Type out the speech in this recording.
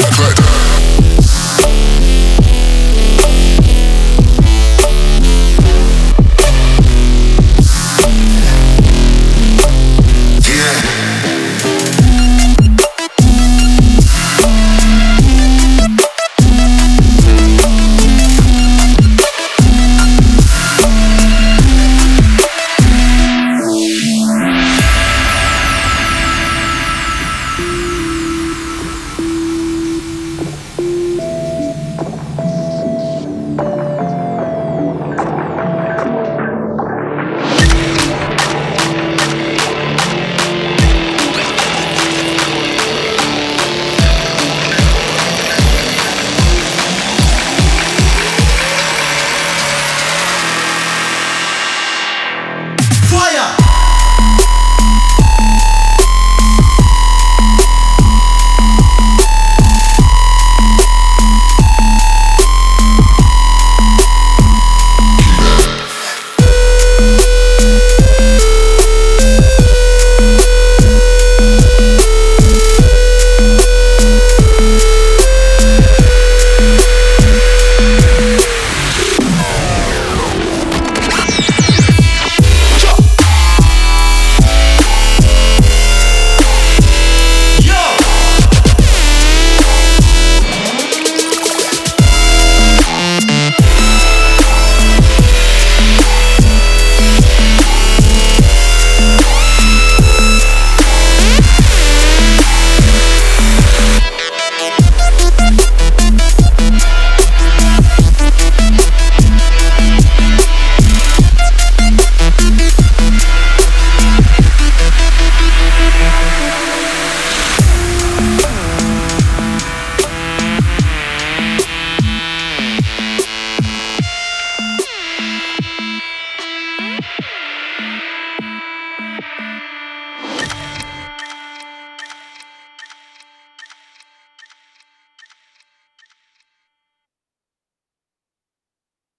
Better.